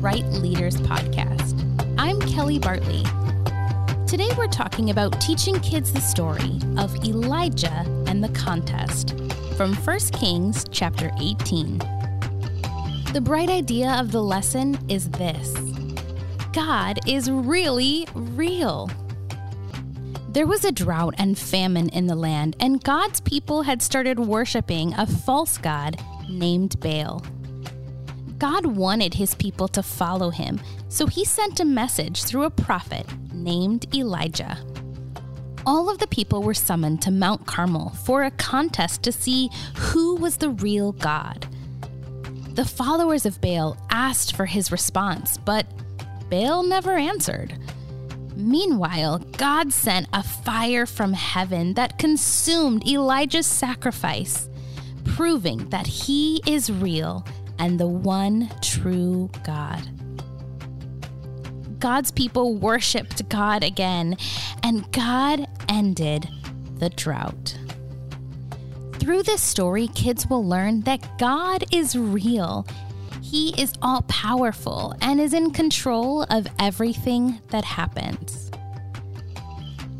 Bright Leaders podcast. I'm Kelly Bartley. Today we're talking about teaching kids the story of Elijah and the contest from 1 Kings chapter 18. The bright idea of the lesson is this God is really real. There was a drought and famine in the land, and God's people had started worshiping a false god named Baal. God wanted his people to follow him, so he sent a message through a prophet named Elijah. All of the people were summoned to Mount Carmel for a contest to see who was the real God. The followers of Baal asked for his response, but Baal never answered. Meanwhile, God sent a fire from heaven that consumed Elijah's sacrifice, proving that he is real and the one true God. God's people worshiped God again, and God ended the drought. Through this story, kids will learn that God is real. He is all powerful and is in control of everything that happens.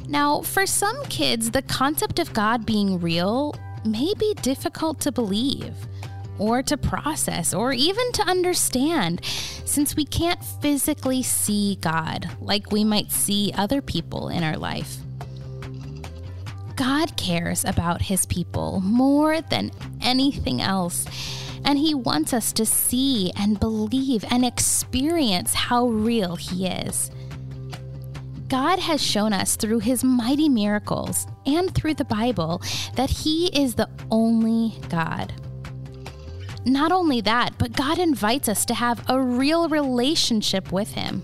Now, for some kids, the concept of God being real may be difficult to believe or to process or even to understand since we can't physically see God like we might see other people in our life. God cares about his people more than anything else, and he wants us to see and believe and experience how real he is. God has shown us through his mighty miracles and through the Bible that he is the only God. Not only that, but God invites us to have a real relationship with Him.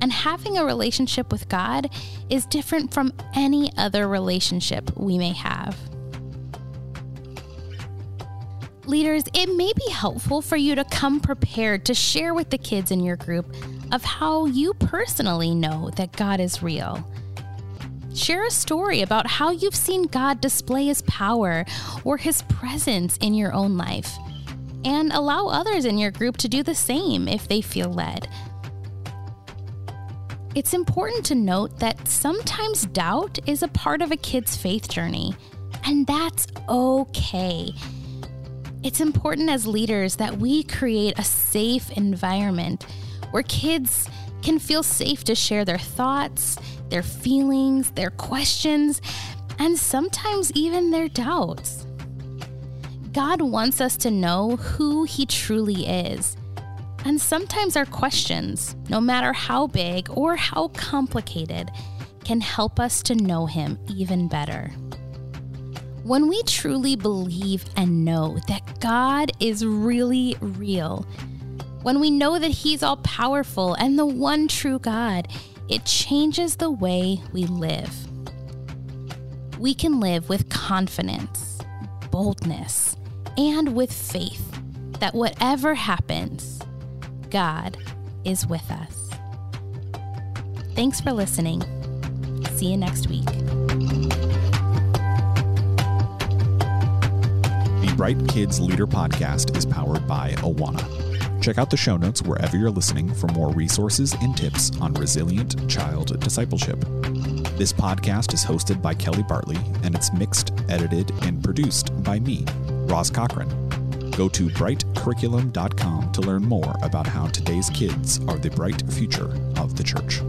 And having a relationship with God is different from any other relationship we may have. Leaders, it may be helpful for you to come prepared to share with the kids in your group of how you personally know that God is real. Share a story about how you've seen God display his power or his presence in your own life and allow others in your group to do the same if they feel led. It's important to note that sometimes doubt is a part of a kid's faith journey, and that's okay. It's important as leaders that we create a safe environment where kids can feel safe to share their thoughts, their feelings, their questions, and sometimes even their doubts. God wants us to know who He truly is. And sometimes our questions, no matter how big or how complicated, can help us to know Him even better. When we truly believe and know that God is really real, when we know that He's all powerful and the one true God, it changes the way we live. We can live with confidence, boldness, and with faith that whatever happens, God is with us. Thanks for listening. See you next week. The Bright Kids Leader Podcast is powered by Awana. Check out the show notes wherever you're listening for more resources and tips on resilient child discipleship. This podcast is hosted by Kelly Bartley and it's mixed, edited, and produced by me, Ross Cochran. Go to brightcurriculum.com to learn more about how today's kids are the bright future of the church.